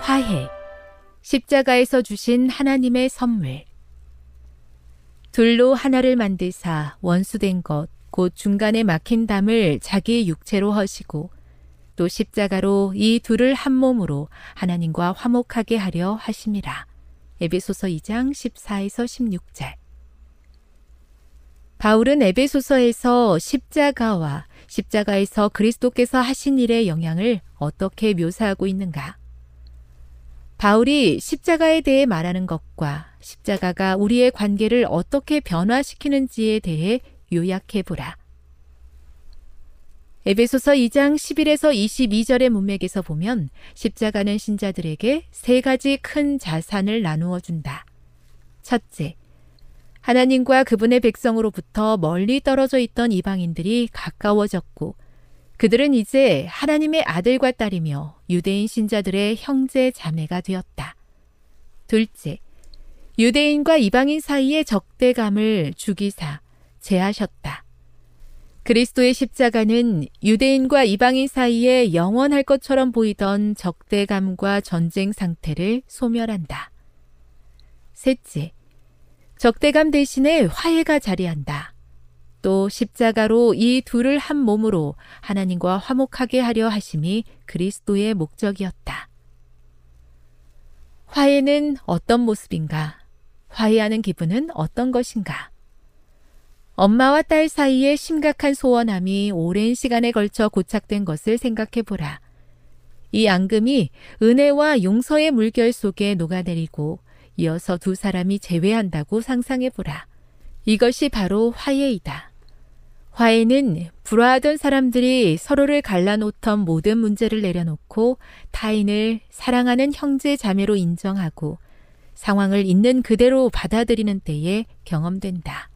화해 십자가에서 주신 하나님의 선물 둘로 하나를 만드사 원수된 것 곧 중간에 막힌 담을 자기 육체로 허시고 또 십자가로 이 둘을 한 몸으로 하나님과 화목하게 하려 하심이라. 에베소서 2장 14에서 16절. 바울은 에베소서에서 십자가와 십자가에서 그리스도께서 하신 일의 영향을 어떻게 묘사하고 있는가? 바울이 십자가에 대해 말하는 것과 십자가가 우리의 관계를 어떻게 변화시키는지에 대해 요약해 보라. 에베소서 2장 11에서 22절의 문맥에서 보면 십자가는 신자들에게 세 가지 큰 자산을 나누어 준다. 첫째, 하나님과 그분의 백성으로부터 멀리 떨어져 있던 이방인들이 가까워졌고 그들은 이제 하나님의 아들과 딸이며 유대인 신자들의 형제 자매가 되었다. 둘째, 유대인과 이방인 사이의 적대감을 죽이사 제하셨다. 그리스도의 십자가는 유대인과 이방인 사이에 영원할 것처럼 보이던 적대감과 전쟁 상태를 소멸한다. 셋째, 적대감 대신에 화해가 자리한다. 또 십자가로 이 둘을 한 몸으로 하나님과 화목하게 하려 하심이 그리스도의 목적이었다. 화해는 어떤 모습인가? 화해하는 기분은 어떤 것인가? 엄마와 딸 사이에 심각한 소원함이 오랜 시간에 걸쳐 고착된 것을 생각해 보라. 이 앙금이 은혜와 용서의 물결 속에 녹아내리고 이어서 두 사람이 재회한다고 상상해 보라. 이것이 바로 화해이다. 화해는 불화하던 사람들이 서로를 갈라놓던 모든 문제를 내려놓고 타인을 사랑하는 형제 자매로 인정하고 상황을 있는 그대로 받아들이는 때에 경험된다.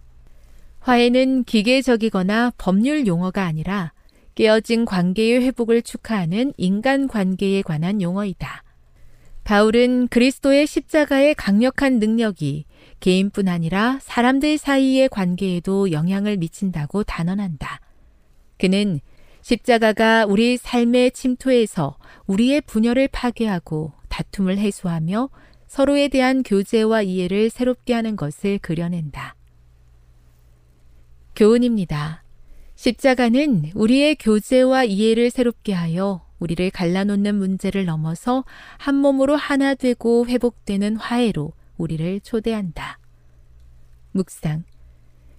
화해는 기계적이거나 법률 용어가 아니라 깨어진 관계의 회복을 축하하는 인간 관계에 관한 용어이다. 바울은 그리스도의 십자가의 강력한 능력이 개인뿐 아니라 사람들 사이의 관계에도 영향을 미친다고 단언한다. 그는 십자가가 우리 삶의 침투에서 우리의 분열을 파괴하고 다툼을 해소하며 서로에 대한 교제와 이해를 새롭게 하는 것을 그려낸다. 교훈입니다. 십자가는 우리의 교제와 이해를 새롭게 하여 우리를 갈라놓는 문제를 넘어서 한 몸으로 하나 되고 회복되는 화해로 우리를 초대한다. 묵상.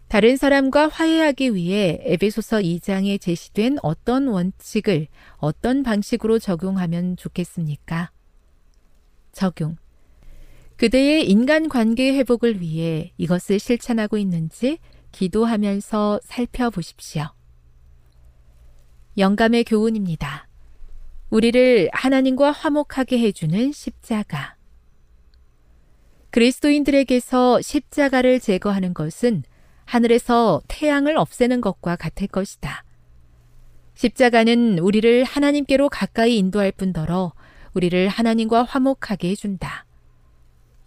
다른 사람과 화해하기 위해 에베소서 2장에 제시된 어떤 원칙을 어떤 방식으로 적용하면 좋겠습니까? 적용. 그대의 인간 관계 회복을 위해 이것을 실천하고 있는지 기도하면서 살펴보십시오. 영감의 교훈입니다. 우리를 하나님과 화목하게 해주는 십자가. 그리스도인들에게서 십자가를 제거하는 것은 하늘에서 태양을 없애는 것과 같을 것이다. 십자가는 우리를 하나님께로 가까이 인도할 뿐더러 우리를 하나님과 화목하게 해준다.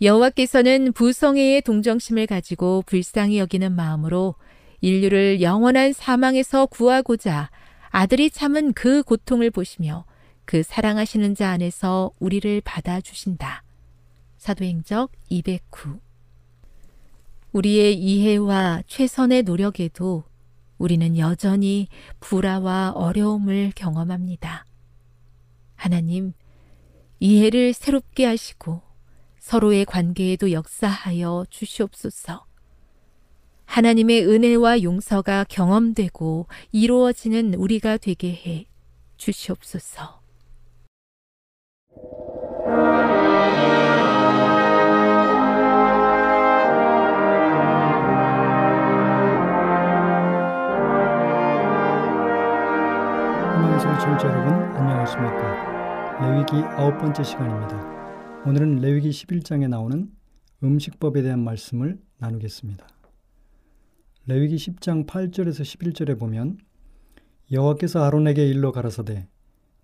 여호와께서는 부성애의 동정심을 가지고 불쌍히 여기는 마음으로 인류를 영원한 사망에서 구하고자 아들이 참은 그 고통을 보시며 그 사랑하시는 자 안에서 우리를 받아주신다. 사도행적 209 우리의 이해와 최선의 노력에도 우리는 여전히 불화와 어려움을 경험합니다. 하나님, 이해를 새롭게 하시고 서로의 관계에도 역사하여 주시옵소서. 하나님의 은혜와 용서가 경험되고 이루어지는 우리가 되게 해 주시옵소서. 희망의 청취자 여러분 안녕하십니까 레위기 아홉 번째 시간입니다 오늘은 레위기 11장에 나오는 음식법에 대한 말씀을 나누겠습니다 레위기 10장 8절에서 11절에 보면 여호와께서 아론에게 일러 가라사대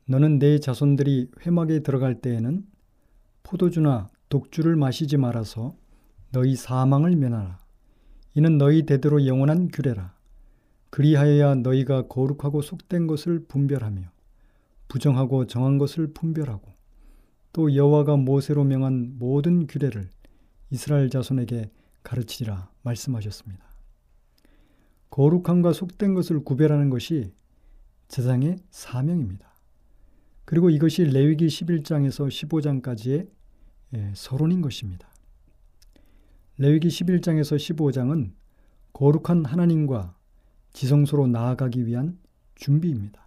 너는 내 자손들이 회막에 들어갈 때에는 포도주나 독주를 마시지 말아서 너희 사망을 면하라. 이는 너희 대대로 영원한 규례라. 그리하여야 너희가 거룩하고 속된 것을 분별하며 부정하고 정한 것을 분별하고 또 여호와가 모세로 명한 모든 규례를 이스라엘 자손에게 가르치리라 말씀하셨습니다. 거룩함과 속된 것을 구별하는 것이 제상의 사명입니다. 그리고 이것이 레위기 11장에서 15장까지의 예, 서론인 것입니다. 레위기 11장에서 15장은 거룩한 하나님과 지성소로 나아가기 위한 준비입니다.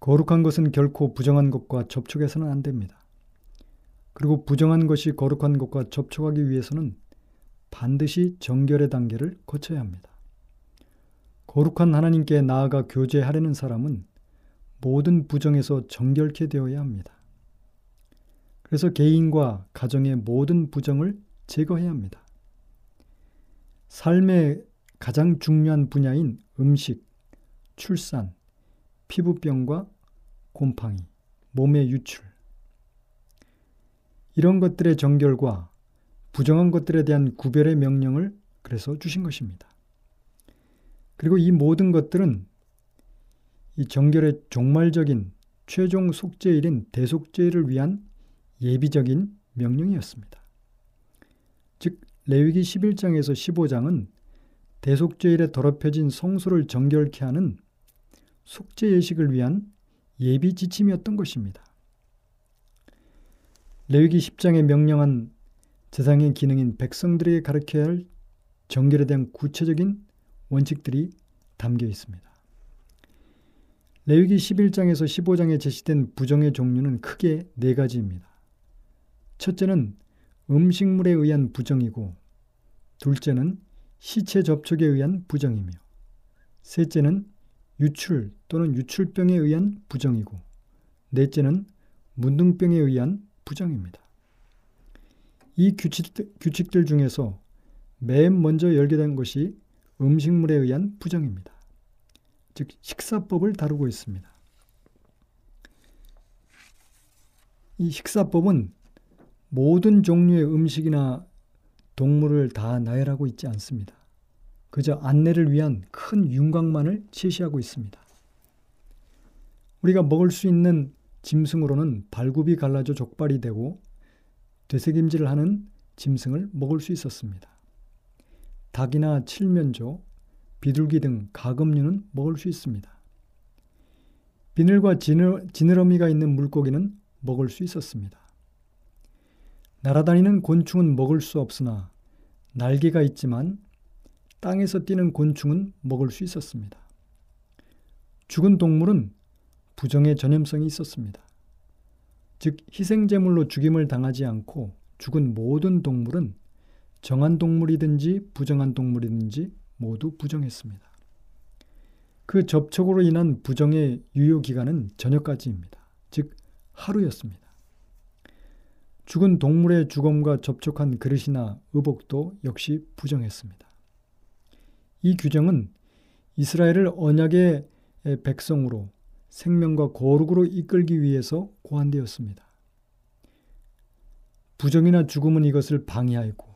거룩한 것은 결코 부정한 것과 접촉해서는 안 됩니다. 그리고 부정한 것이 거룩한 것과 접촉하기 위해서는 반드시 정결의 단계를 거쳐야 합니다. 거룩한 하나님께 나아가 교제하려는 사람은 모든 부정에서 정결케 되어야 합니다. 그래서 개인과 가정의 모든 부정을 제거해야 합니다. 삶의 가장 중요한 분야인 음식, 출산, 피부병과 곰팡이, 몸의 유출. 이런 것들의 정결과 부정한 것들에 대한 구별의 명령을 그래서 주신 것입니다. 그리고 이 모든 것들은 이 정결의 종말적인 최종 속죄일인 대속죄를 위한 예비적인 명령이었습니다. 즉 레위기 11장에서 15장은 대속죄일에 더럽혀진 성소를 정결케 하는 속죄 예식을 위한 예비 지침이었던 것입니다. 레위기 10장에 명령한 제상의 기능인 백성들에게 가르쳐야 할 정결에 대한 구체적인 원칙들이 담겨 있습니다. 레위기 11장에서 15장에 제시된 부정의 종류는 크게 네 가지입니다. 첫째는 음식물에 의한 부정이고, 둘째는 시체 접촉에 의한 부정이며, 셋째는 유출 또는 유출병에 의한 부정이고, 넷째는 문둥병에 의한 부정입니다. 이 규칙, 규칙들 중에서 맨 먼저 열게 된 것이 음식물에 의한 부정입니다. 즉 식사법을 다루고 있습니다. 이 식사법은 모든 종류의 음식이나 동물을 다 나열하고 있지 않습니다. 그저 안내를 위한 큰 윤곽만을 제시하고 있습니다. 우리가 먹을 수 있는 짐승으로는 발굽이 갈라져 족발이 되고 되새김질을 하는 짐승을 먹을 수 있었습니다. 닭이나 칠면조, 비둘기 등 가금류는 먹을 수 있습니다. 비늘과 지느러, 지느러미가 있는 물고기는 먹을 수 있었습니다. 날아다니는 곤충은 먹을 수 없으나 날개가 있지만 땅에서 뛰는 곤충은 먹을 수 있었습니다. 죽은 동물은 부정의 전염성이 있었습니다. 즉 희생제물로 죽임을 당하지 않고 죽은 모든 동물은 정한 동물이든지 부정한 동물이든지 모두 부정했습니다. 그 접촉으로 인한 부정의 유효 기간은 저녁까지입니다. 즉 하루였습니다. 죽은 동물의 주검과 접촉한 그릇이나 의복도 역시 부정했습니다. 이 규정은 이스라엘을 언약의 백성으로 생명과 거룩으로 이끌기 위해서 고안되었습니다. 부정이나 죽음은 이것을 방해하고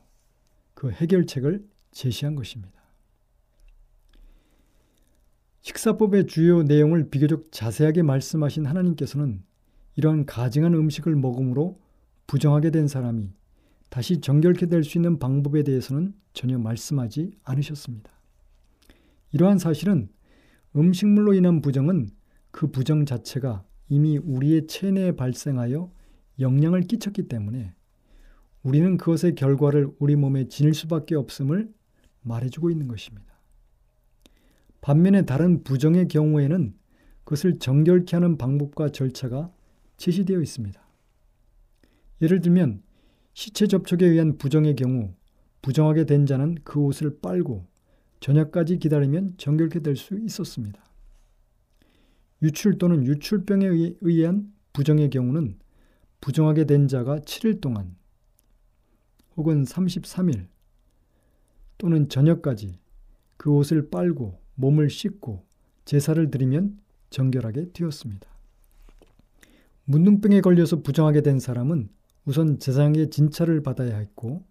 그 해결책을 제시한 것입니다. 식사법의 주요 내용을 비교적 자세하게 말씀하신 하나님께서는 이러한 가증한 음식을 먹음으로 부정하게 된 사람이 다시 정결케 될 수 있는 방법에 대해서는 전혀 말씀하지 않으셨습니다. 이러한 사실은 음식물로 인한 부정은 그 부정 자체가 이미 우리의 체내에 발생하여 영향을 끼쳤기 때문에 우리는 그것의 결과를 우리 몸에 지닐 수밖에 없음을 말해주고 있는 것입니다. 반면에 다른 부정의 경우에는 그것을 정결케 하는 방법과 절차가 제시되어 있습니다. 예를 들면 시체 접촉에 의한 부정의 경우 부정하게 된 자는 그 옷을 빨고 저녁까지 기다리면 정결케 될 수 있었습니다. 유출 또는 유출병에 의한 부정의 경우는 부정하게 된 자가 7일 동안 혹은 33일 또는 저녁까지 그 옷을 빨고 몸을 씻고 제사를 드리면 정결하게 되었습니다. 문둥병에 걸려서 부정하게 된 사람은 우선 제사장의 진찰을 받아야 했고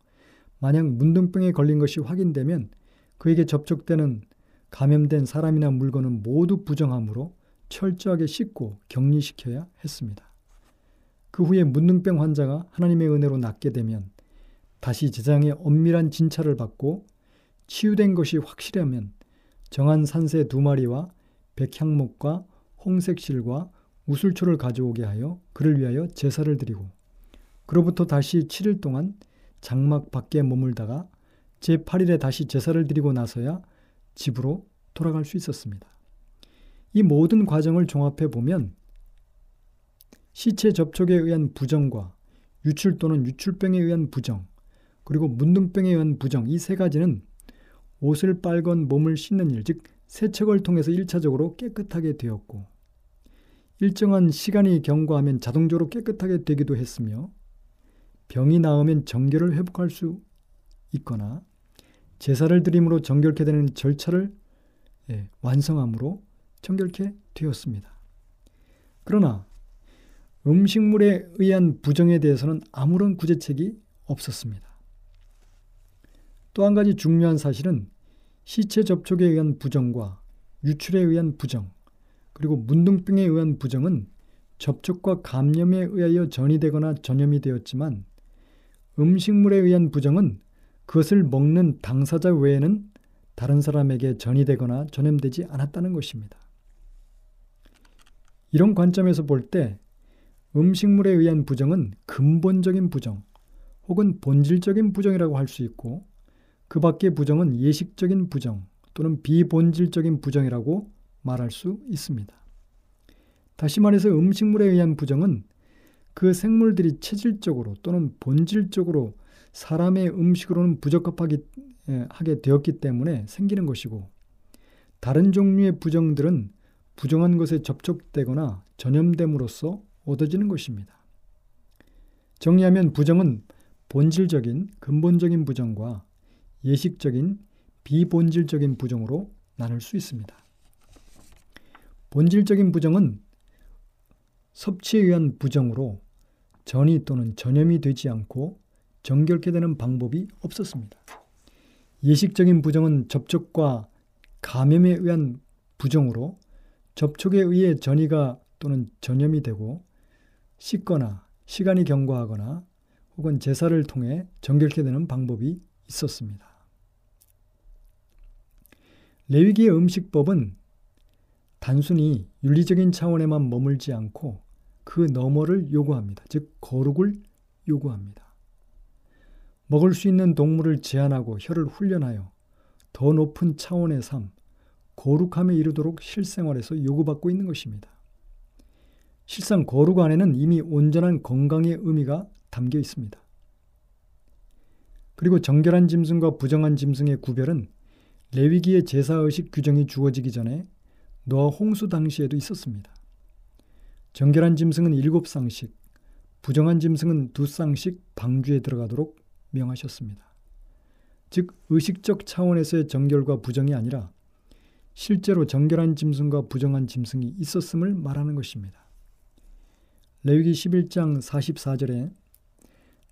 만약 문둥병에 걸린 것이 확인되면 그에게 접촉되는 감염된 사람이나 물건은 모두 부정하므로 철저하게 씻고 격리시켜야 했습니다. 그 후에 문둥병 환자가 하나님의 은혜로 낫게 되면 다시 제장의 엄밀한 진찰을 받고 치유된 것이 확실하면 정한 산새 두 마리와 백향목과 홍색실과 우술초를 가져오게 하여 그를 위하여 제사를 드리고 그로부터 다시 7일 동안 장막 밖에 머물다가 제8일에 다시 제사를 드리고 나서야 집으로 돌아갈 수 있었습니다. 이 모든 과정을 종합해 보면 시체 접촉에 의한 부정과 유출 또는 유출병에 의한 부정, 그리고 문둥병에 의한 부정 이 세 가지는 옷을 빨건 몸을 씻는 일, 즉 세척을 통해서 1차적으로 깨끗하게 되었고 일정한 시간이 경과하면 자동적으로 깨끗하게 되기도 했으며 병이 나으면 정결을 회복할 수 있거나 제사를 드림으로 정결케 되는 절차를 예, 완성함으로 정결케 되었습니다. 그러나 음식물에 의한 부정에 대해서는 아무런 구제책이 없었습니다. 또 한 가지 중요한 사실은 시체 접촉에 의한 부정과 유출에 의한 부정, 그리고 문둥병에 의한 부정은 접촉과 감염에 의하여 전이되거나 전염이 되었지만 음식물에 의한 부정은 그것을 먹는 당사자 외에는 다른 사람에게 전이되거나 전염되지 않았다는 것입니다. 이런 관점에서 볼 때 음식물에 의한 부정은 근본적인 부정 혹은 본질적인 부정이라고 할 수 있고 그 밖의 부정은 예식적인 부정 또는 비본질적인 부정이라고 말할 수 있습니다. 다시 말해서 음식물에 의한 부정은 그 생물들이 체질적으로 또는 본질적으로 사람의 음식으로는 부적합하게 하게 되었기 때문에 생기는 것이고 다른 종류의 부정들은 부정한 것에 접촉되거나 전염됨으로써 얻어지는 것입니다. 정리하면 부정은 본질적인 근본적인 부정과 예식적인 비본질적인 부정으로 나눌 수 있습니다. 본질적인 부정은 섭취에 의한 부정으로 전이 또는 전염이 되지 않고 정결케 되는 방법이 없었습니다. 예식적인 부정은 접촉과 감염에 의한 부정으로 접촉에 의해 전이가 또는 전염이 되고 씻거나 시간이 경과하거나 혹은 제사를 통해 정결케 되는 방법이 있었습니다. 레위기의 음식법은 단순히 윤리적인 차원에만 머물지 않고 그 너머를 요구합니다. 즉 거룩을 요구합니다. 먹을 수 있는 동물을 제한하고 혀를 훈련하여 더 높은 차원의 삶, 거룩함에 이르도록 실생활에서 요구받고 있는 것입니다. 실상 거룩 안에는 이미 온전한 건강의 의미가 담겨 있습니다. 그리고 정결한 짐승과 부정한 짐승의 구별은 레위기의 제사의식 규정이 주어지기 전에 노아 홍수 당시에도 있었습니다. 정결한 짐승은 일곱 쌍씩, 부정한 짐승은 두 쌍씩 방주에 들어가도록 명하셨습니다. 즉 의식적 차원에서의 정결과 부정이 아니라 실제로 정결한 짐승과 부정한 짐승이 있었음을 말하는 것입니다. 레위기 11장 44절에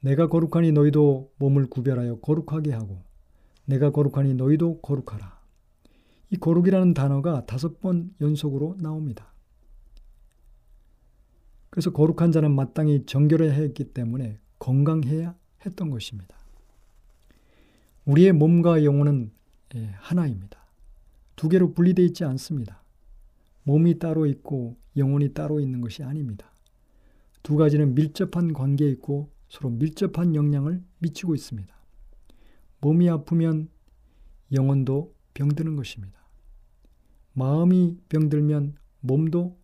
내가 거룩하니 너희도 몸을 구별하여 거룩하게 하고 내가 거룩하니 너희도 거룩하라. 이 거룩이라는 단어가 다섯 번 연속으로 나옵니다. 그래서 거룩한 자는 마땅히 정결해야 했기 때문에 건강해야 했던 것입니다. 우리의 몸과 영혼은 예, 하나입니다. 두 개로 분리되어 있지 않습니다. 몸이 따로 있고 영혼이 따로 있는 것이 아닙니다. 두 가지는 밀접한 관계에 있고 서로 밀접한 영향을 미치고 있습니다. 몸이 아프면 영혼도 병드는 것입니다. 마음이 병들면 몸도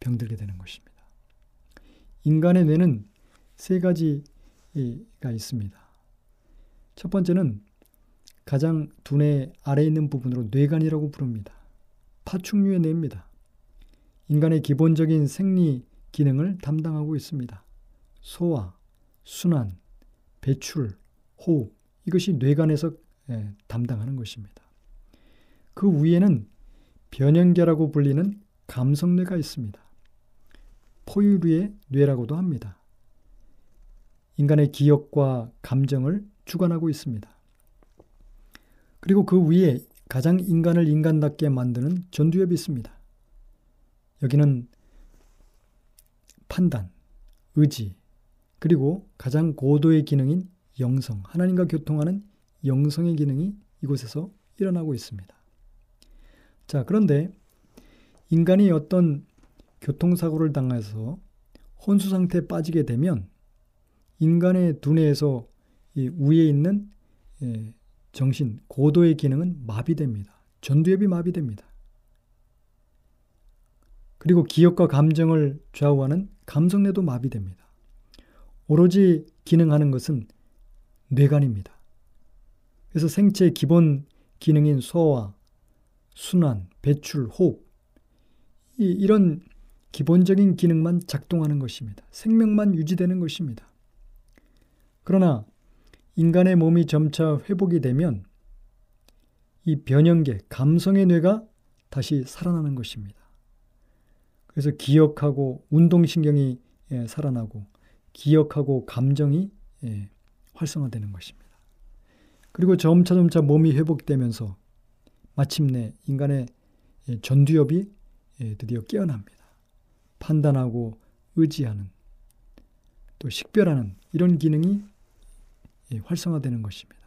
병들게 되는 것입니다. 인간의 뇌는 세 가지가 있습니다. 첫 번째는 가장 두뇌 아래 있는 부분으로 뇌관이라고 부릅니다. 파충류의 뇌입니다. 인간의 기본적인 생리 기능을 담당하고 있습니다. 소화, 순환, 배출, 호흡 이것이 뇌관에서 예, 담당하는 것입니다. 그 위에는 변연계라고 불리는 감성뇌가 있습니다. 포유류의 뇌라고도 합니다. 인간의 기억과 감정을 주관하고 있습니다. 그리고 그 위에 가장 인간을 인간답게 만드는 전두엽이 있습니다. 여기는 판단, 의지, 그리고 가장 고도의 기능인 영성, 하나님과 교통하는 영성의 기능이 이곳에서 일어나고 있습니다. 자, 그런데 인간이 어떤 교통사고를 당해서 혼수 상태에 빠지게 되면 인간의 두뇌에서 위에 있는 예, 정신, 고도의 기능은 마비됩니다. 전두엽이 마비됩니다. 그리고 기억과 감정을 좌우하는 감성뇌도 마비됩니다. 오로지 기능하는 것은 뇌관입니다. 그래서 생체의 기본 기능인 소화, 순환, 배출, 호흡 이, 이런 기본적인 기능만 작동하는 것입니다. 생명만 유지되는 것입니다. 그러나 인간의 몸이 점차 회복이 되면 이 변형계, 감성의 뇌가 다시 살아나는 것입니다. 그래서 기억하고 운동신경이 예, 살아나고 기억하고 감정이 예, 활성화되는 것입니다. 그리고 점차 점차 몸이 회복되면서 마침내 인간의 예, 전두엽이 드디어 깨어납니다. 판단하고 의지하는 또 식별하는 이런 기능이 예, 활성화되는 것입니다.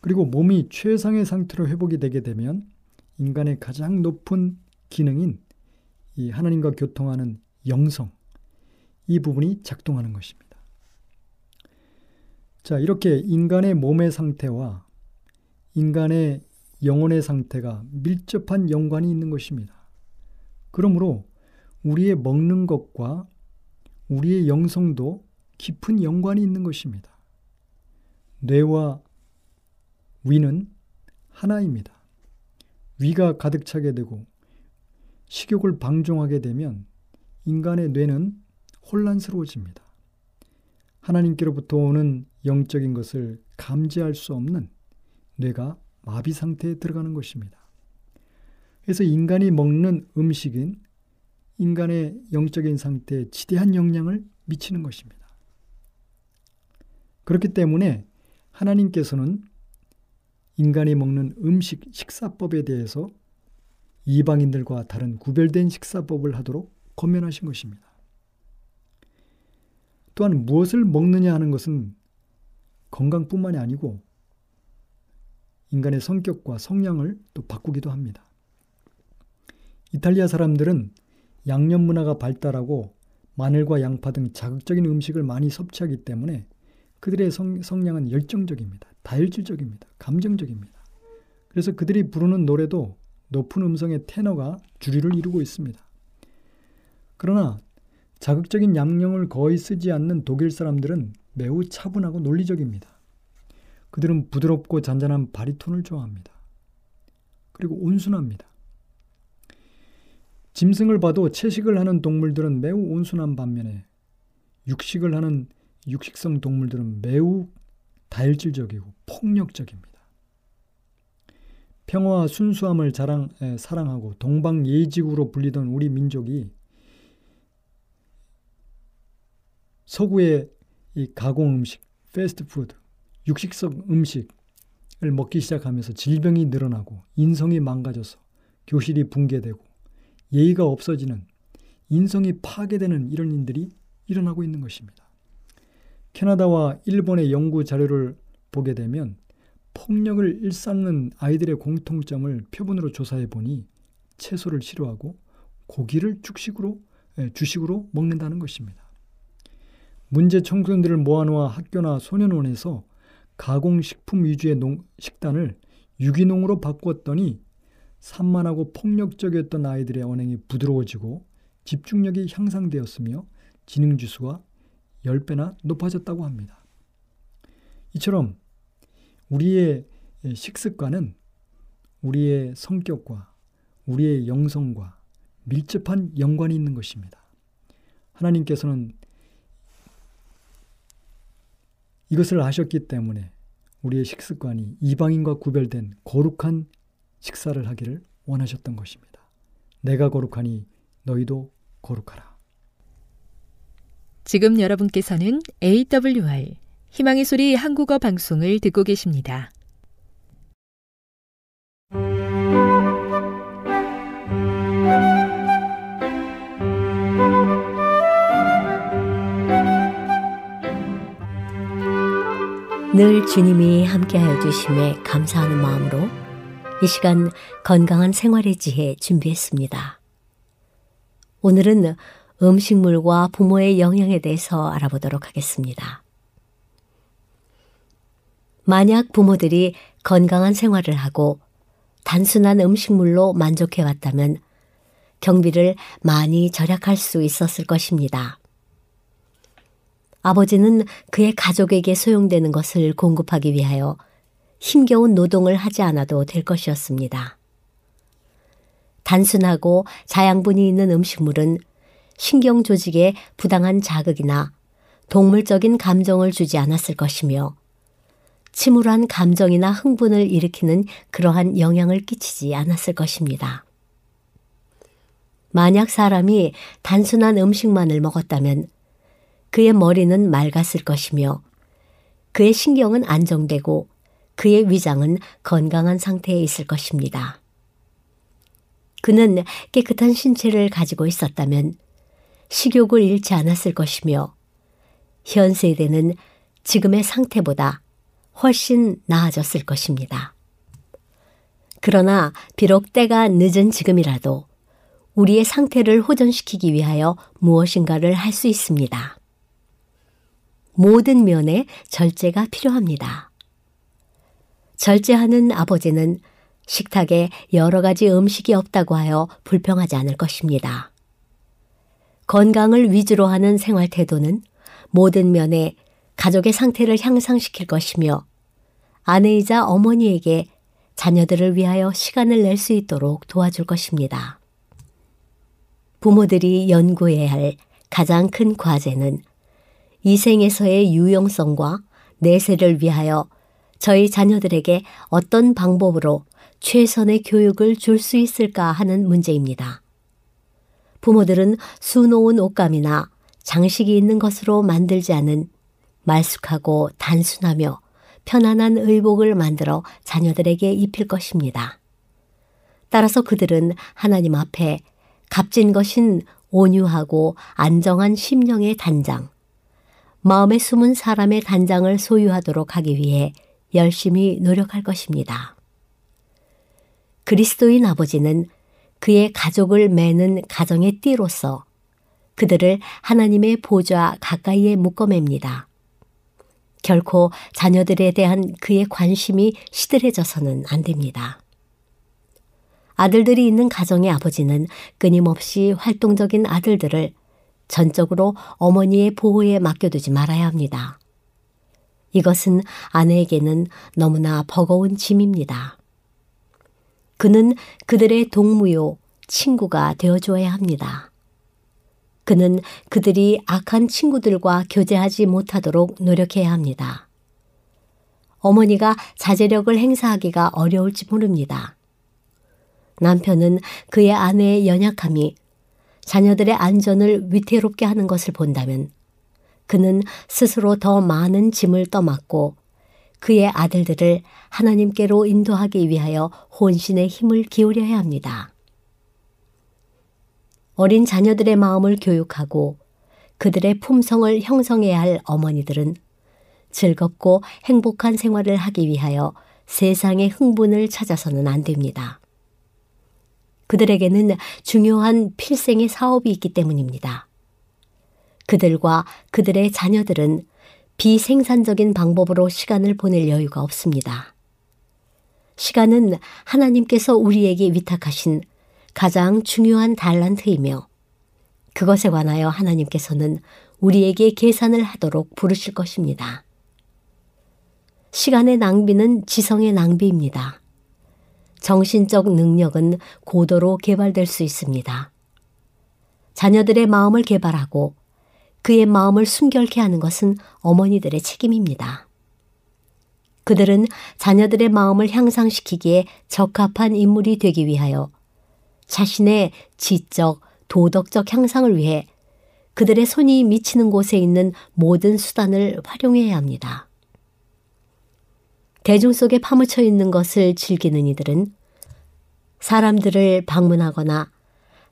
그리고 몸이 최상의 상태로 회복이 되게 되면 인간의 가장 높은 기능인 이 하나님과 교통하는 영성 이 부분이 작동하는 것입니다. 자, 이렇게 인간의 몸의 상태와 인간의 영혼의 상태가 밀접한 연관이 있는 것입니다. 그러므로 우리의 먹는 것과 우리의 영성도 깊은 연관이 있는 것입니다. 뇌와 위는 하나입니다. 위가 가득 차게 되고 식욕을 방종하게 되면 인간의 뇌는 혼란스러워집니다. 하나님께로부터 오는 영적인 것을 감지할 수 없는 뇌가 마비 상태에 들어가는 것입니다. 그래서 인간이 먹는 음식은 인간의 영적인 상태에 지대한 영향을 미치는 것입니다. 그렇기 때문에 하나님께서는 인간이 먹는 음식 식사법에 대해서 이방인들과 다른 구별된 식사법을 하도록 권면하신 것입니다. 또한 무엇을 먹느냐 하는 것은 건강뿐만이 아니고 인간의 성격과 성향을 또 바꾸기도 합니다. 이탈리아 사람들은 양념 문화가 발달하고 마늘과 양파 등 자극적인 음식을 많이 섭취하기 때문에 그들의 성, 성향은 열정적입니다. 다혈질적입니다. 감정적입니다. 그래서 그들이 부르는 노래도 높은 음성의 테너가 주류를 이루고 있습니다. 그러나 자극적인 양념을 거의 쓰지 않는 독일 사람들은 매우 차분하고 논리적입니다. 그들은 부드럽고 잔잔한 바리톤을 좋아합니다. 그리고 온순합니다. 짐승을 봐도 채식을 하는 동물들은 매우 온순한 반면에 육식을 하는 육식성 동물들은 매우 다혈질적이고 폭력적입니다. 평화와 순수함을 자랑, 에, 사랑하고 동방예지구로 불리던 우리 민족이 서구의 이 가공 음식, 패스트푸드, 육식성 음식을 먹기 시작하면서 질병이 늘어나고 인성이 망가져서 교실이 붕괴되고 예의가 없어지는 인성이 파괴되는 이런 일들이 일어나고 있는 것입니다. 캐나다와 일본의 연구 자료를 보게 되면 폭력을 일삼는 아이들의 공통점을 표본으로 조사해 보니 채소를 싫어하고 고기를 죽식으로 주식으로 먹는다는 것입니다. 문제 청소년들을 모아놓아 학교나 소년원에서 가공식품 위주의 농, 식단을 유기농으로 바꾸었더니 산만하고 폭력적이었던 아이들의 언행이 부드러워지고 집중력이 향상되었으며 지능 지수가 10배나 높아졌다고 합니다. 이처럼 우리의 식습관은 우리의 성격과 우리의 영성과 밀접한 연관이 있는 것입니다. 하나님께서는 이것을 하셨기 때문에 우리의 식습관이 이방인과 구별된 거룩한 식사를 하기를 원하셨던 것입니다. 내가 거룩하니 너희도 거룩하라. 지금 여러분께서는 AWR 희망의 소리 한국어 방송을 듣고 계십니다. 늘 주님이 함께하여 주심에 감사하는 마음으로 이 시간 건강한 생활의 지혜 준비했습니다. 오늘은 음식물과 부모의 영향에 대해서 알아보도록 하겠습니다. 만약 부모들이 건강한 생활을 하고 단순한 음식물로 만족해 왔다면 경비를 많이 절약할 수 있었을 것입니다. 아버지는 그의 가족에게 소용되는 것을 공급하기 위하여 힘겨운 노동을 하지 않아도 될 것이었습니다. 단순하고 자양분이 있는 음식물은 신경 조직에 부당한 자극이나 동물적인 감정을 주지 않았을 것이며 침울한 감정이나 흥분을 일으키는 그러한 영향을 끼치지 않았을 것입니다. 만약 사람이 단순한 음식만을 먹었다면 그의 머리는 맑았을 것이며 그의 신경은 안정되고 그의 위장은 건강한 상태에 있을 것입니다. 그는 깨끗한 신체를 가지고 있었다면 식욕을 잃지 않았을 것이며 현 세대는 지금의 상태보다 훨씬 나아졌을 것입니다. 그러나 비록 때가 늦은 지금이라도 우리의 상태를 호전시키기 위하여 무엇인가를 할 수 있습니다. 모든 면에 절제가 필요합니다. 절제하는 아버지는 식탁에 여러 가지 음식이 없다고 하여 불평하지 않을 것입니다. 건강을 위주로 하는 생활 태도는 모든 면에 가족의 상태를 향상시킬 것이며 아내이자 어머니에게 자녀들을 위하여 시간을 낼 수 있도록 도와줄 것입니다. 부모들이 연구해야 할 가장 큰 과제는 이 생에서의 유용성과 내세를 위하여 저희 자녀들에게 어떤 방법으로 최선의 교육을 줄 수 있을까 하는 문제입니다. 부모들은 수놓은 옷감이나 장식이 있는 것으로 만들지 않은 말쑥하고 단순하며 편안한 의복을 만들어 자녀들에게 입힐 것입니다. 따라서 그들은 하나님 앞에 값진 것인 온유하고 안정한 심령의 단장, 마음에 숨은 사람의 단장을 소유하도록 하기 위해 열심히 노력할 것입니다. 그리스도인 아버지는 그의 가족을 매는 가정의 띠로서 그들을 하나님의 보좌 가까이에 묶어맵니다. 결코 자녀들에 대한 그의 관심이 시들해져서는 안 됩니다. 아들들이 있는 가정의 아버지는 끊임없이 활동적인 아들들을 전적으로 어머니의 보호에 맡겨두지 말아야 합니다. 이것은 아내에게는 너무나 버거운 짐입니다. 그는 그들의 동무요, 친구가 되어줘야 합니다. 그는 그들이 악한 친구들과 교제하지 못하도록 노력해야 합니다. 어머니가 자제력을 행사하기가 어려울지 모릅니다. 남편은 그의 아내의 연약함이 자녀들의 안전을 위태롭게 하는 것을 본다면 그는 스스로 더 많은 짐을 떠맡고 그의 아들들을 하나님께로 인도하기 위하여 혼신의 힘을 기울여야 합니다. 어린 자녀들의 마음을 교육하고 그들의 품성을 형성해야 할 어머니들은 즐겁고 행복한 생활을 하기 위하여 세상의 흥분을 찾아서는 안 됩니다. 그들에게는 중요한 필생의 사업이 있기 때문입니다. 그들과 그들의 자녀들은 비생산적인 방법으로 시간을 보낼 여유가 없습니다. 시간은 하나님께서 우리에게 위탁하신 가장 중요한 달란트이며 그것에 관하여 하나님께서는 우리에게 계산을 하도록 부르실 것입니다. 시간의 낭비는 지성의 낭비입니다. 정신적 능력은 고도로 개발될 수 있습니다. 자녀들의 마음을 개발하고 그의 마음을 순결케 하는 것은 어머니들의 책임입니다. 그들은 자녀들의 마음을 향상시키기에 적합한 인물이 되기 위하여 자신의 지적, 도덕적 향상을 위해 그들의 손이 미치는 곳에 있는 모든 수단을 활용해야 합니다. 대중 속에 파묻혀 있는 것을 즐기는 이들은 사람들을 방문하거나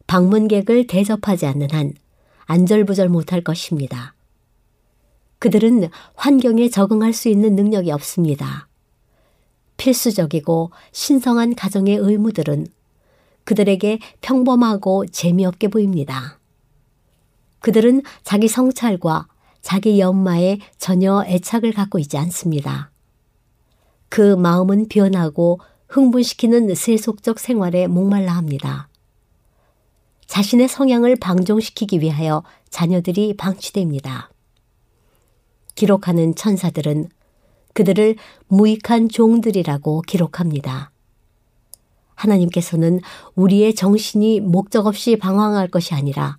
방문객을 대접하지 않는 한 안절부절 못할 것입니다. 그들은 환경에 적응할 수 있는 능력이 없습니다. 필수적이고 신성한 가정의 의무들은 그들에게 평범하고 재미없게 보입니다. 그들은 자기 성찰과 자기 연마에 전혀 애착을 갖고 있지 않습니다. 그 마음은 변하고 흥분시키는 세속적 생활에 목말라 합니다. 자신의 성향을 방종시키기 위하여 자녀들이 방치됩니다. 기록하는 천사들은 그들을 무익한 종들이라고 기록합니다. 하나님께서는 우리의 정신이 목적 없이 방황할 것이 아니라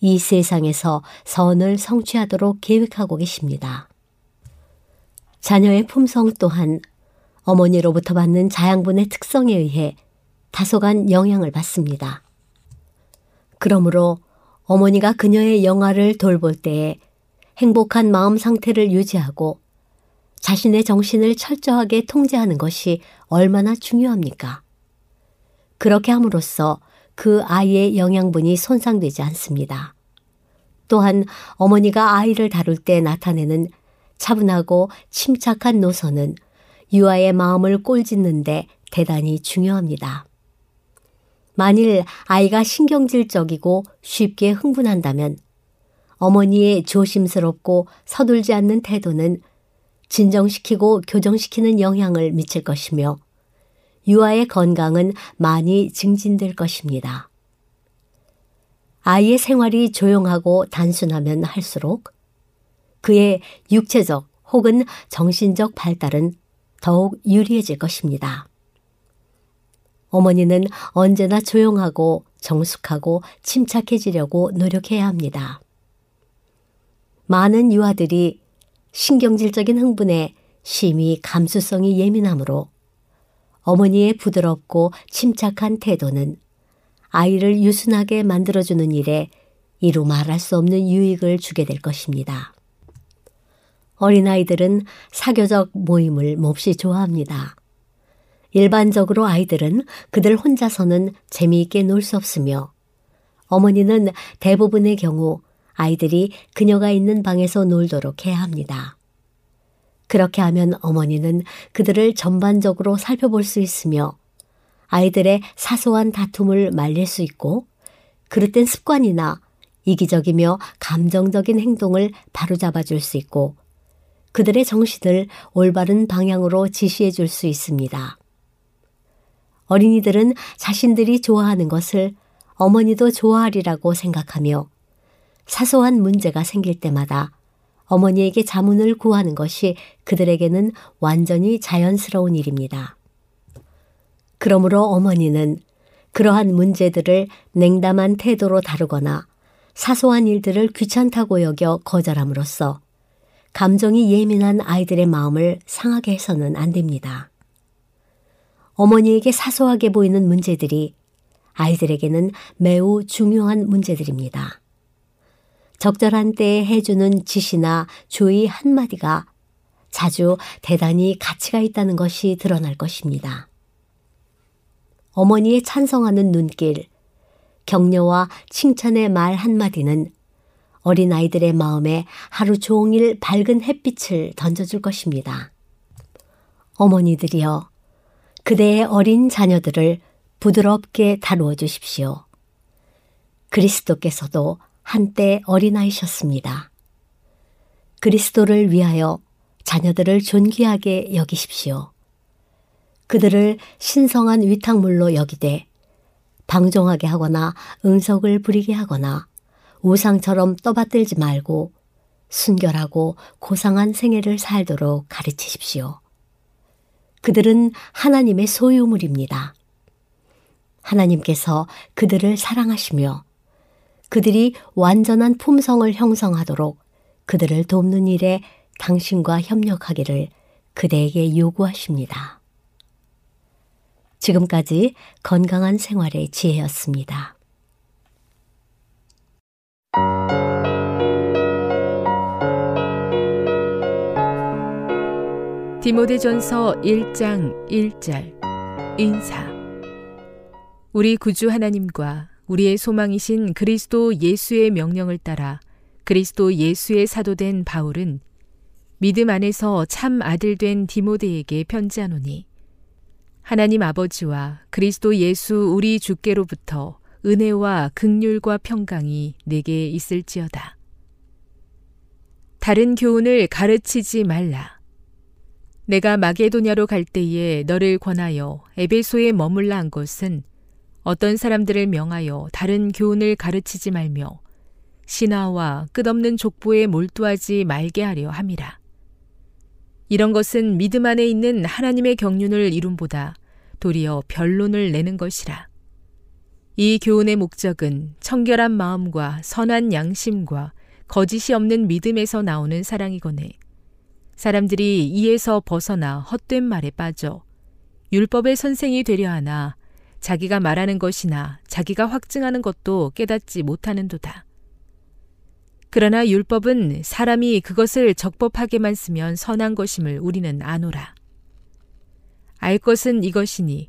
이 세상에서 선을 성취하도록 계획하고 계십니다. 자녀의 품성 또한 어머니로부터 받는 자양분의 특성에 의해 다소간 영향을 받습니다. 그러므로 어머니가 그녀의 영아를 돌볼 때에 행복한 마음 상태를 유지하고 자신의 정신을 철저하게 통제하는 것이 얼마나 중요합니까? 그렇게 함으로써 그 아이의 영양분이 손상되지 않습니다. 또한 어머니가 아이를 다룰 때 나타내는 차분하고 침착한 노선은 유아의 마음을 꼴짓는데 대단히 중요합니다. 만일 아이가 신경질적이고 쉽게 흥분한다면 어머니의 조심스럽고 서둘지 않는 태도는 진정시키고 교정시키는 영향을 미칠 것이며 유아의 건강은 많이 증진될 것입니다. 아이의 생활이 조용하고 단순하면 할수록 그의 육체적 혹은 정신적 발달은 더욱 유리해질 것입니다. 어머니는 언제나 조용하고 정숙하고 침착해지려고 노력해야 합니다. 많은 유아들이 신경질적인 흥분에 심히 감수성이 예민하므로 어머니의 부드럽고 침착한 태도는 아이를 유순하게 만들어주는 일에 이루 말할 수 없는 유익을 주게 될 것입니다. 어린아이들은 사교적 모임을 몹시 좋아합니다. 일반적으로 아이들은 그들 혼자서는 재미있게 놀 수 없으며 어머니는 대부분의 경우 아이들이 그녀가 있는 방에서 놀도록 해야 합니다. 그렇게 하면 어머니는 그들을 전반적으로 살펴볼 수 있으며 아이들의 사소한 다툼을 말릴 수 있고 그릇된 습관이나 이기적이며 감정적인 행동을 바로잡아 줄 수 있고 그들의 정신을 올바른 방향으로 지시해 줄 수 있습니다. 어린이들은 자신들이 좋아하는 것을 어머니도 좋아하리라고 생각하며 사소한 문제가 생길 때마다 어머니에게 자문을 구하는 것이 그들에게는 완전히 자연스러운 일입니다. 그러므로 어머니는 그러한 문제들을 냉담한 태도로 다루거나 사소한 일들을 귀찮다고 여겨 거절함으로써 감정이 예민한 아이들의 마음을 상하게 해서는 안 됩니다. 어머니에게 사소하게 보이는 문제들이 아이들에게는 매우 중요한 문제들입니다. 적절한 때에 해주는 지시나 주의 한마디가 자주 대단히 가치가 있다는 것이 드러날 것입니다. 어머니의 찬성하는 눈길, 격려와 칭찬의 말 한마디는 어린아이들의 마음에 하루 종일 밝은 햇빛을 던져줄 것입니다. 어머니들이여, 그대의 어린 자녀들을 부드럽게 다루어 주십시오. 그리스도께서도 한때 어린아이셨습니다. 그리스도를 위하여 자녀들을 존귀하게 여기십시오. 그들을 신성한 위탁물로 여기되 방종하게 하거나 응석을 부리게 하거나 우상처럼 떠받들지 말고 순결하고 고상한 생애를 살도록 가르치십시오. 그들은 하나님의 소유물입니다. 하나님께서 그들을 사랑하시며 그들이 완전한 품성을 형성하도록 그들을 돕는 일에 당신과 협력하기를 그대에게 요구하십니다. 지금까지 건강한 생활의 지혜였습니다. 디모데전서 1장 1절 인사 우리 구주 하나님과 우리의 소망이신 그리스도 예수의 명령을 따라 그리스도 예수의 사도된 바울은 믿음 안에서 참 아들 된 디모데에게 편지하노니 하나님 아버지와 그리스도 예수 우리 주께로부터 은혜와 극률과 평강이 내게 있을지어다. 다른 교훈을 가르치지 말라. 내가 마게도냐로 갈 때에 너를 권하여 에베소에 머물라 한 것은 어떤 사람들을 명하여 다른 교훈을 가르치지 말며 신화와 끝없는 족보에 몰두하지 말게 하려 함이라. 이런 것은 믿음 안에 있는 하나님의 경륜을 이룸보다 도리어 변론을 내는 것이라. 이 교훈의 목적은 청결한 마음과 선한 양심과 거짓이 없는 믿음에서 나오는 사랑이거늘 사람들이 이에서 벗어나 헛된 말에 빠져 율법의 선생이 되려 하나 자기가 말하는 것이나 자기가 확증하는 것도 깨닫지 못하는도다. 그러나 율법은 사람이 그것을 적법하게만 쓰면 선한 것임을 우리는 아노라. 알 것은 이것이니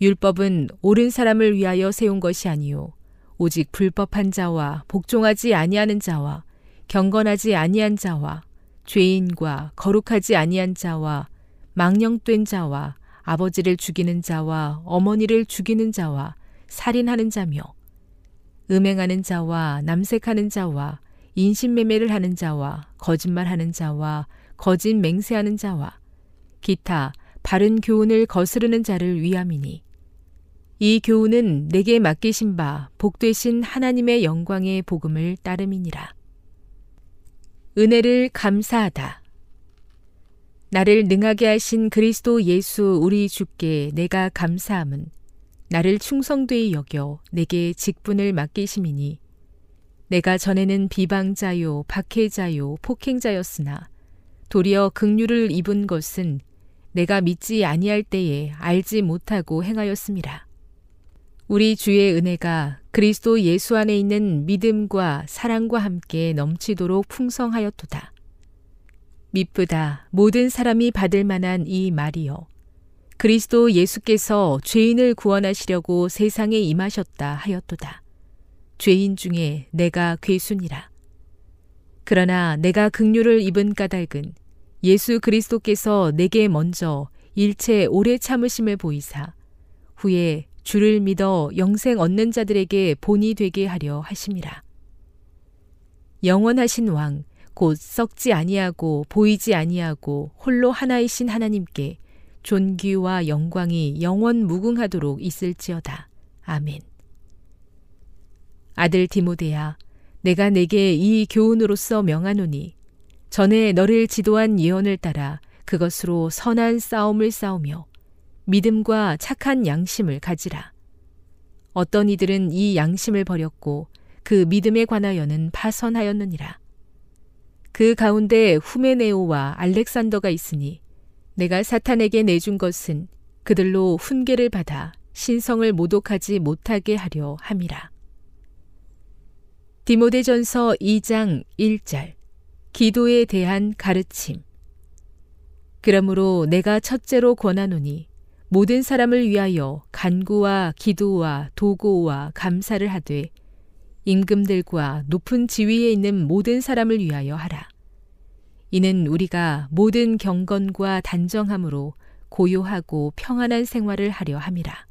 율법은 옳은 사람을 위하여 세운 것이 아니요 오직 불법한 자와 복종하지 아니하는 자와 경건하지 아니한 자와 죄인과 거룩하지 아니한 자와 망령된 자와 아버지를 죽이는 자와 어머니를 죽이는 자와 살인하는 자며 음행하는 자와 남색하는 자와 인신매매를 하는 자와 거짓말하는 자와 거짓 맹세하는 자와 기타 바른 교훈을 거스르는 자를 위함이니 이 교훈은 내게 맡기신 바 복되신 하나님의 영광의 복음을 따름이니라. 은혜를 감사하다. 나를 능하게 하신 그리스도 예수 우리 주께 내가 감사함은 나를 충성되이 여겨 내게 직분을 맡기심이니 내가 전에는 비방자요 박해자요 폭행자였으나 도리어 극류를 입은 것은 내가 믿지 아니할 때에 알지 못하고 행하였음이라. 우리 주의 은혜가 그리스도 예수 안에 있는 믿음과 사랑과 함께 넘치도록 풍성하였도다. 미쁘다 모든 사람이 받을 만한 이 말이여. 그리스도 예수께서 죄인을 구원하시려고 세상에 임하셨다 하였도다. 죄인 중에 내가 괴순이라. 그러나 내가 극류를 입은 까닭은 예수 그리스도께서 내게 먼저 일체 오래 참으심을 보이사 후에 주를 믿어 영생 얻는 자들에게 본이 되게 하려 하심이라. 영원하신 왕, 곧 썩지 아니하고 보이지 아니하고 홀로 하나이신 하나님께 존귀와 영광이 영원 무궁하도록 있을지어다. 아멘. 아들 디모데야, 내가 내게 이 교훈으로서 명하노니 전에 너를 지도한 예언을 따라 그것으로 선한 싸움을 싸우며 믿음과 착한 양심을 가지라. 어떤 이들은 이 양심을 버렸고 그 믿음에 관하여는 파선하였느니라. 그 가운데 후메네오와 알렉산더가 있으니 내가 사탄에게 내준 것은 그들로 훈계를 받아 신성을 모독하지 못하게 하려 함이라. 디모데전서 2장 1절 기도에 대한 가르침 그러므로 내가 첫째로 권하노니 모든 사람을 위하여 간구와 기도와 도고와 감사를 하되 임금들과 높은 지위에 있는 모든 사람을 위하여 하라. 이는 우리가 모든 경건과 단정함으로 고요하고 평안한 생활을 하려 함이라.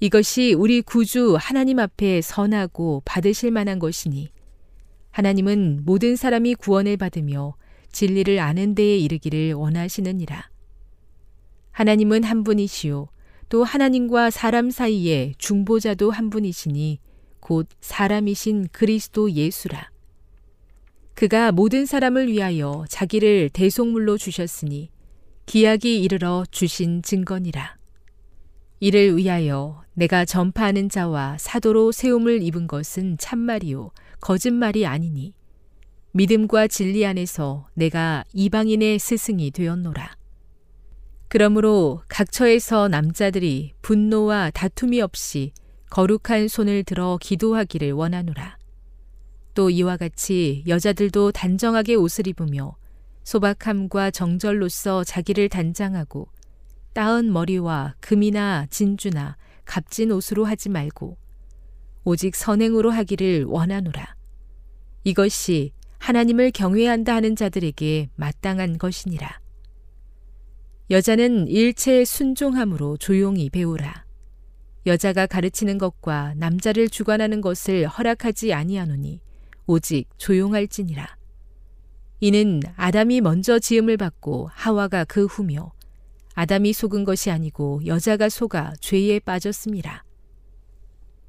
이것이 우리 구주 하나님 앞에 선하고 받으실 만한 것이니 하나님은 모든 사람이 구원을 받으며 진리를 아는 데에 이르기를 원하시느니라. 하나님은 한 분이시요 또 하나님과 사람 사이에 중보자도 한 분이시니 곧 사람이신 그리스도 예수라. 그가 모든 사람을 위하여 자기를 대속물로 주셨으니 기약이 이르러 주신 증거니라. 이를 위하여 내가 전파하는 자와 사도로 세움을 입은 것은 참말이요 거짓말이 아니니 믿음과 진리 안에서 내가 이방인의 스승이 되었노라. 그러므로 각 처에서 남자들이 분노와 다툼이 없이 거룩한 손을 들어 기도하기를 원하노라. 또 이와 같이 여자들도 단정하게 옷을 입으며 소박함과 정절로서 자기를 단장하고 따은 머리와 금이나 진주나 값진 옷으로 하지 말고 오직 선행으로 하기를 원하노라. 이것이 하나님을 경외한다 하는 자들에게 마땅한 것이니라. 여자는 일체의 순종함으로 조용히 배우라. 여자가 가르치는 것과 남자를 주관하는 것을 허락하지 아니하노니 오직 조용할지니라. 이는 아담이 먼저 지음을 받고 하와가 그 후며 아담이 속은 것이 아니고 여자가 속아 죄에 빠졌습니다.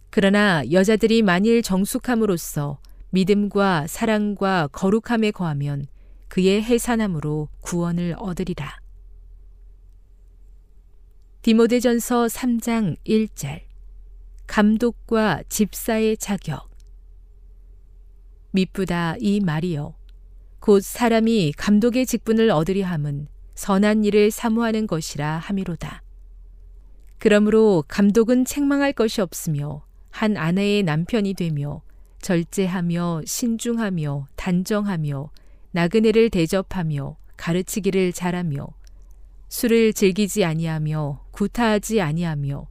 그러나 여자들이 만일 정숙함으로써 믿음과 사랑과 거룩함에 거하면 그의 해산함으로 구원을 얻으리라. 디모데전서 3장 1절. 감독과 집사의 자격. 미쁘다 이 말이요 곧 사람이 감독의 직분을 얻으려 함은 선한 일을 사모하는 것이라 함이로다. 그러므로 감독은 책망할 것이 없으며 한 아내의 남편이 되며 절제하며 신중하며 단정하며 나그네를 대접하며 가르치기를 잘하며 술을 즐기지 아니하며 구타하지 아니하며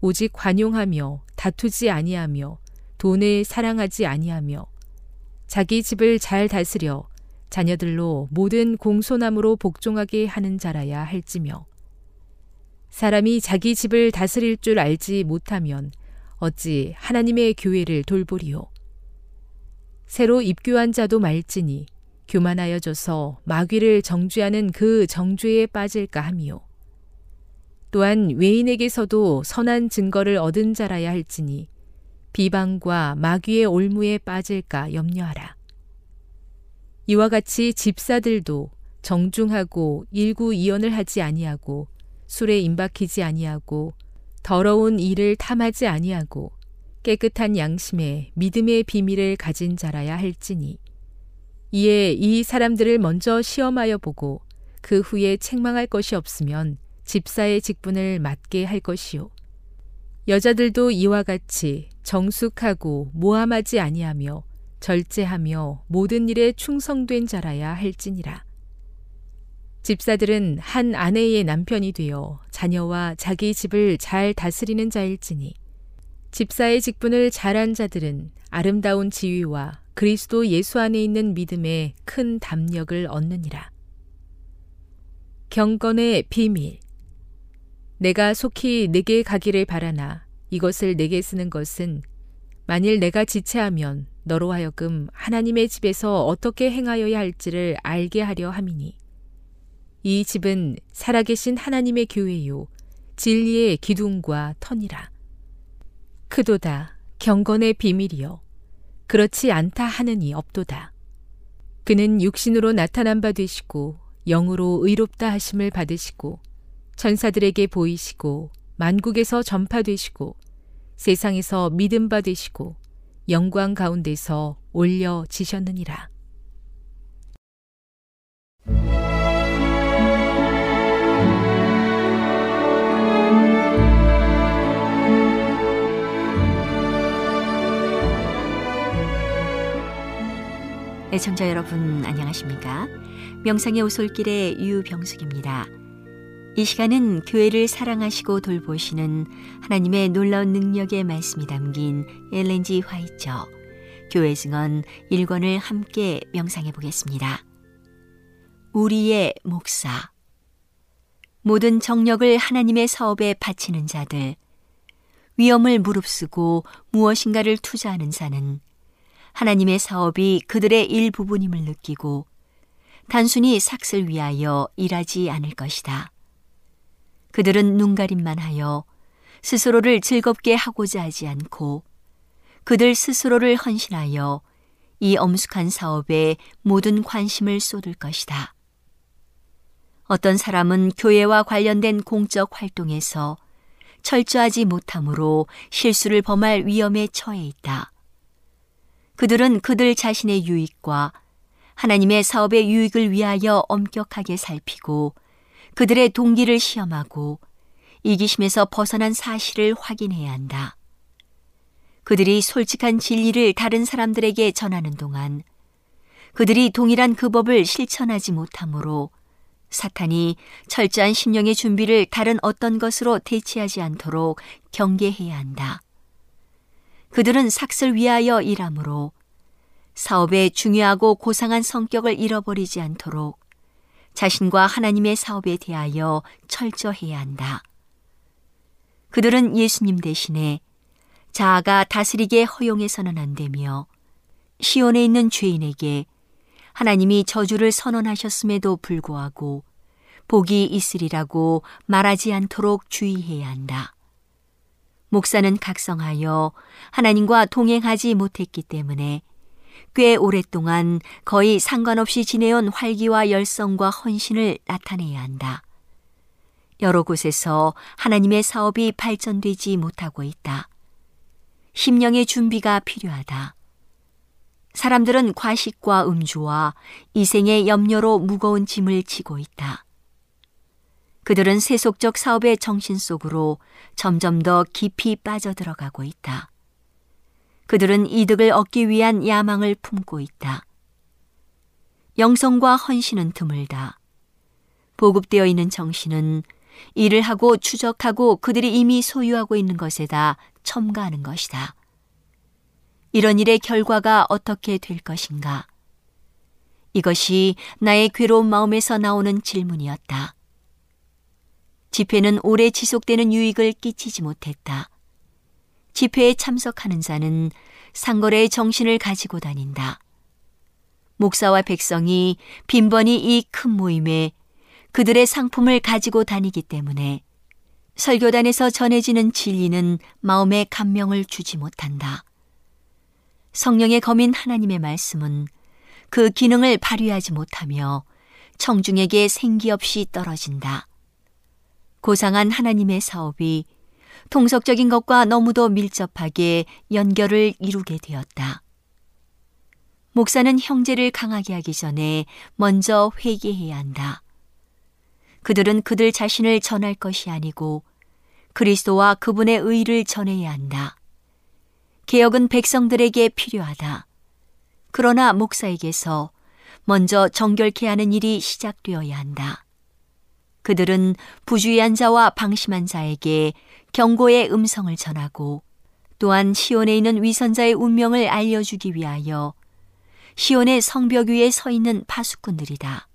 오직 관용하며 다투지 아니하며 돈을 사랑하지 아니하며 자기 집을 잘 다스려 자녀들로 모든 공손함으로 복종하게 하는 자라야 할지며 사람이 자기 집을 다스릴 줄 알지 못하면 어찌 하나님의 교회를 돌보리요? 새로 입교한 자도 말지니 교만하여져서 마귀를 정죄하는 그 정죄에 빠질까 함이요 또한 외인에게서도 선한 증거를 얻은 자라야 할지니 비방과 마귀의 올무에 빠질까 염려하라. 이와 같이 집사들도 정중하고 일구이연을 하지 아니하고 술에 임박히지 아니하고 더러운 일을 탐하지 아니하고 깨끗한 양심에 믿음의 비밀을 가진 자라야 할지니 이에 이 사람들을 먼저 시험하여 보고 그 후에 책망할 것이 없으면 집사의 직분을 맡게 할 것이요 여자들도 이와 같이 정숙하고 모함하지 아니하며 절제하며 모든 일에 충성된 자라야 할지니라. 집사들은 한 아내의 남편이 되어 자녀와 자기 집을 잘 다스리는 자일지니 집사의 직분을 잘한 자들은 아름다운 지위와 그리스도 예수 안에 있는 믿음에 큰 담력을 얻느니라. 경건의 비밀. 내가 속히 내게 가기를 바라나 이것을 내게 쓰는 것은 만일 내가 지체하면 너로 하여금 하나님의 집에서 어떻게 행하여야 할지를 알게 하려 함이니 이 집은 살아계신 하나님의 교회요 진리의 기둥과 터니라. 크도다 경건의 비밀이요 그렇지 않다 하느니 없도다. 그는 육신으로 나타난 바 되시고 영으로 의롭다 하심을 받으시고 천사들에게 보이시고 만국에서 전파되시고 세상에서 믿음 받으시고 영광 가운데서 올려 지셨느니라. 애청자 여러분 안녕하십니까? 명상의 오솔길의 유병숙입니다. 이 시간은 교회를 사랑하시고 돌보시는 하나님의 놀라운 능력의 말씀이 담긴 엘렌지 화이처 교회 증언 1권을 함께 명상해 보겠습니다. 우리의 목사 모든 정력을 하나님의 사업에 바치는 자들 위험을 무릅쓰고 무엇인가를 투자하는 자는 하나님의 사업이 그들의 일부분임을 느끼고 단순히 삭슬 위하여 일하지 않을 것이다. 그들은 눈가림만 하여 스스로를 즐겁게 하고자 하지 않고 그들 스스로를 헌신하여 이 엄숙한 사업에 모든 관심을 쏟을 것이다. 어떤 사람은 교회와 관련된 공적 활동에서 철저하지 못함으로 실수를 범할 위험에 처해 있다. 그들은 그들 자신의 유익과 하나님의 사업의 유익을 위하여 엄격하게 살피고 그들의 동기를 시험하고 이기심에서 벗어난 사실을 확인해야 한다. 그들이 솔직한 진리를 다른 사람들에게 전하는 동안 그들이 동일한 그 법을 실천하지 못하므로 사탄이 철저한 심령의 준비를 다른 어떤 것으로 대체하지 않도록 경계해야 한다. 그들은 삭슬 위하여 일하므로 사업의 중요하고 고상한 성격을 잃어버리지 않도록 자신과 하나님의 사업에 대하여 철저해야 한다. 그들은 예수님 대신에 자아가 다스리게 허용해서는 안 되며 시온에 있는 죄인에게 하나님이 저주를 선언하셨음에도 불구하고 복이 있으리라고 말하지 않도록 주의해야 한다. 목사는 각성하여 하나님과 동행하지 못했기 때문에 꽤 오랫동안 거의 상관없이 지내온 활기와 열성과 헌신을 나타내야 한다. 여러 곳에서 하나님의 사업이 발전되지 못하고 있다. 심령의 준비가 필요하다. 사람들은 과식과 음주와 이생의 염려로 무거운 짐을 지고 있다. 그들은 세속적 사업의 정신 속으로 점점 더 깊이 빠져들어가고 있다. 그들은 이득을 얻기 위한 야망을 품고 있다. 영성과 헌신은 드물다. 보급되어 있는 정신은 일을 하고 추적하고 그들이 이미 소유하고 있는 것에다 첨가하는 것이다. 이런 일의 결과가 어떻게 될 것인가? 이것이 나의 괴로운 마음에서 나오는 질문이었다. 집회는 오래 지속되는 유익을 끼치지 못했다. 집회에 참석하는 자는 상거래의 정신을 가지고 다닌다. 목사와 백성이 빈번히 이 큰 모임에 그들의 상품을 가지고 다니기 때문에 설교단에서 전해지는 진리는 마음에 감명을 주지 못한다. 성령의 검인 하나님의 말씀은 그 기능을 발휘하지 못하며 청중에게 생기 없이 떨어진다. 고상한 하나님의 사업이 통속적인 것과 너무도 밀접하게 연결을 이루게 되었다. 목사는 형제를 강하게 하기 전에 먼저 회개해야 한다. 그들은 그들 자신을 전할 것이 아니고 그리스도와 그분의 의를 전해야 한다. 개혁은 백성들에게 필요하다. 그러나 목사에게서 먼저 정결케 하는 일이 시작되어야 한다. 그들은 부주의한 자와 방심한 자에게 경고의 음성을 전하고 또한 시온에 있는 위선자의 운명을 알려주기 위하여 시온의 성벽 위에 서 있는 파수꾼들이다.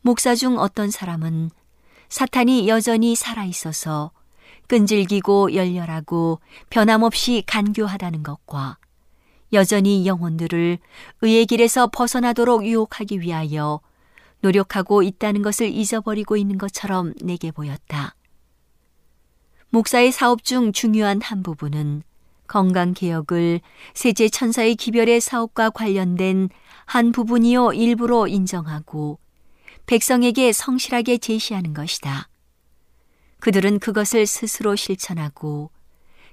목사 중 어떤 사람은 사탄이 여전히 살아 있어서 끈질기고 열렬하고 변함없이 간교하다는 것과 여전히 영혼들을 의의 길에서 벗어나도록 유혹하기 위하여 노력하고 있다는 것을 잊어버리고 있는 것처럼 내게 보였다. 목사의 사업 중 중요한 한 부분은 건강 개혁을 세제 천사의 기별의 사업과 관련된 한 부분이요 일부로 인정하고 백성에게 성실하게 제시하는 것이다. 그들은 그것을 스스로 실천하고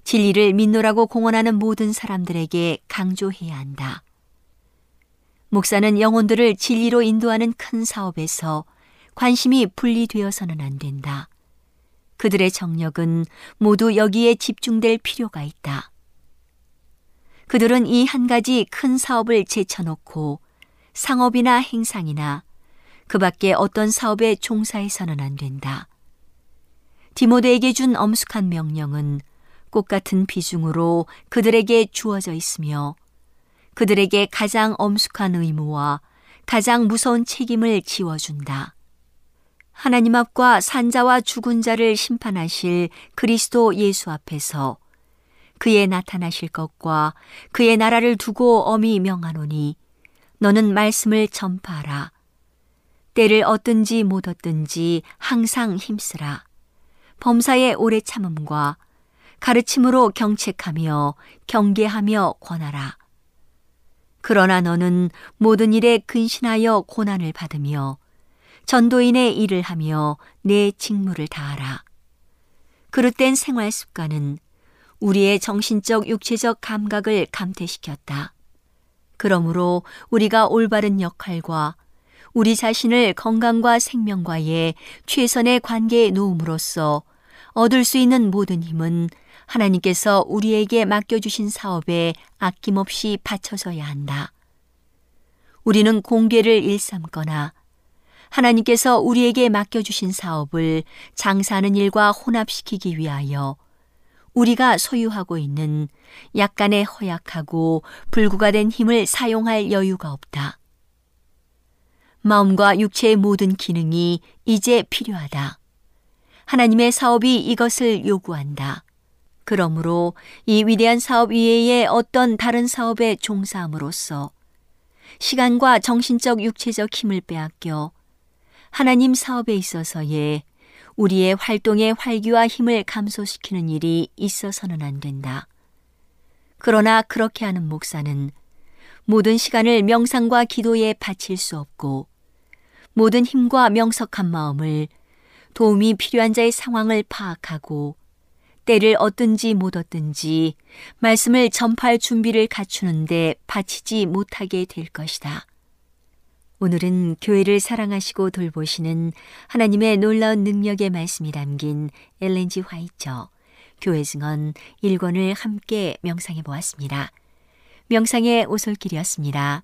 진리를 믿노라고 공언하는 모든 사람들에게 강조해야 한다. 목사는 영혼들을 진리로 인도하는 큰 사업에서 관심이 분리되어서는 안 된다. 그들의 정력은 모두 여기에 집중될 필요가 있다. 그들은 이 한 가지 큰 사업을 제쳐놓고 상업이나 행상이나 그 밖에 어떤 사업에 종사해서는 안 된다. 디모데에게 준 엄숙한 명령은 꽃 같은 비중으로 그들에게 주어져 있으며 그들에게 가장 엄숙한 의무와 가장 무서운 책임을 지워준다. 하나님 앞과 산자와 죽은 자를 심판하실 그리스도 예수 앞에서 그의 나타나실 것과 그의 나라를 두고 엄히 명하노니 너는 말씀을 전파하라. 때를 얻든지 못 얻든지 항상 힘쓰라. 범사의 오래 참음과 가르침으로 경책하며 경계하며 권하라. 그러나 너는 모든 일에 근신하여 고난을 받으며 전도인의 일을 하며 내 직무를 다하라. 그릇된 생활 습관은 우리의 정신적 육체적 감각을 감퇴시켰다. 그러므로 우리가 올바른 역할과 우리 자신을 건강과 생명과의 최선의 관계에 놓음으로써 얻을 수 있는 모든 힘은 하나님께서 우리에게 맡겨주신 사업에 아낌없이 바쳐져야 한다. 우리는 공개를 일삼거나 하나님께서 우리에게 맡겨주신 사업을 장사하는 일과 혼합시키기 위하여 우리가 소유하고 있는 약간의 허약하고 불구가 된 힘을 사용할 여유가 없다. 마음과 육체의 모든 기능이 이제 필요하다. 하나님의 사업이 이것을 요구한다. 그러므로 이 위대한 사업 이외의 어떤 다른 사업에 종사함으로써 시간과 정신적 육체적 힘을 빼앗겨 하나님 사업에 있어서의 우리의 활동의 활기와 힘을 감소시키는 일이 있어서는 안 된다. 그러나 그렇게 하는 목사는 모든 시간을 명상과 기도에 바칠 수 없고 모든 힘과 명석한 마음을 도움이 필요한 자의 상황을 파악하고 때를 얻든지 못 얻든지 말씀을 전파할 준비를 갖추는데 바치지 못하게 될 것이다. 오늘은 교회를 사랑하시고 돌보시는 하나님의 놀라운 능력의 말씀이 담긴 엘렌지 화이처 교회 증언 1권을 함께 명상해 보았습니다. 명상의 오솔길이었습니다.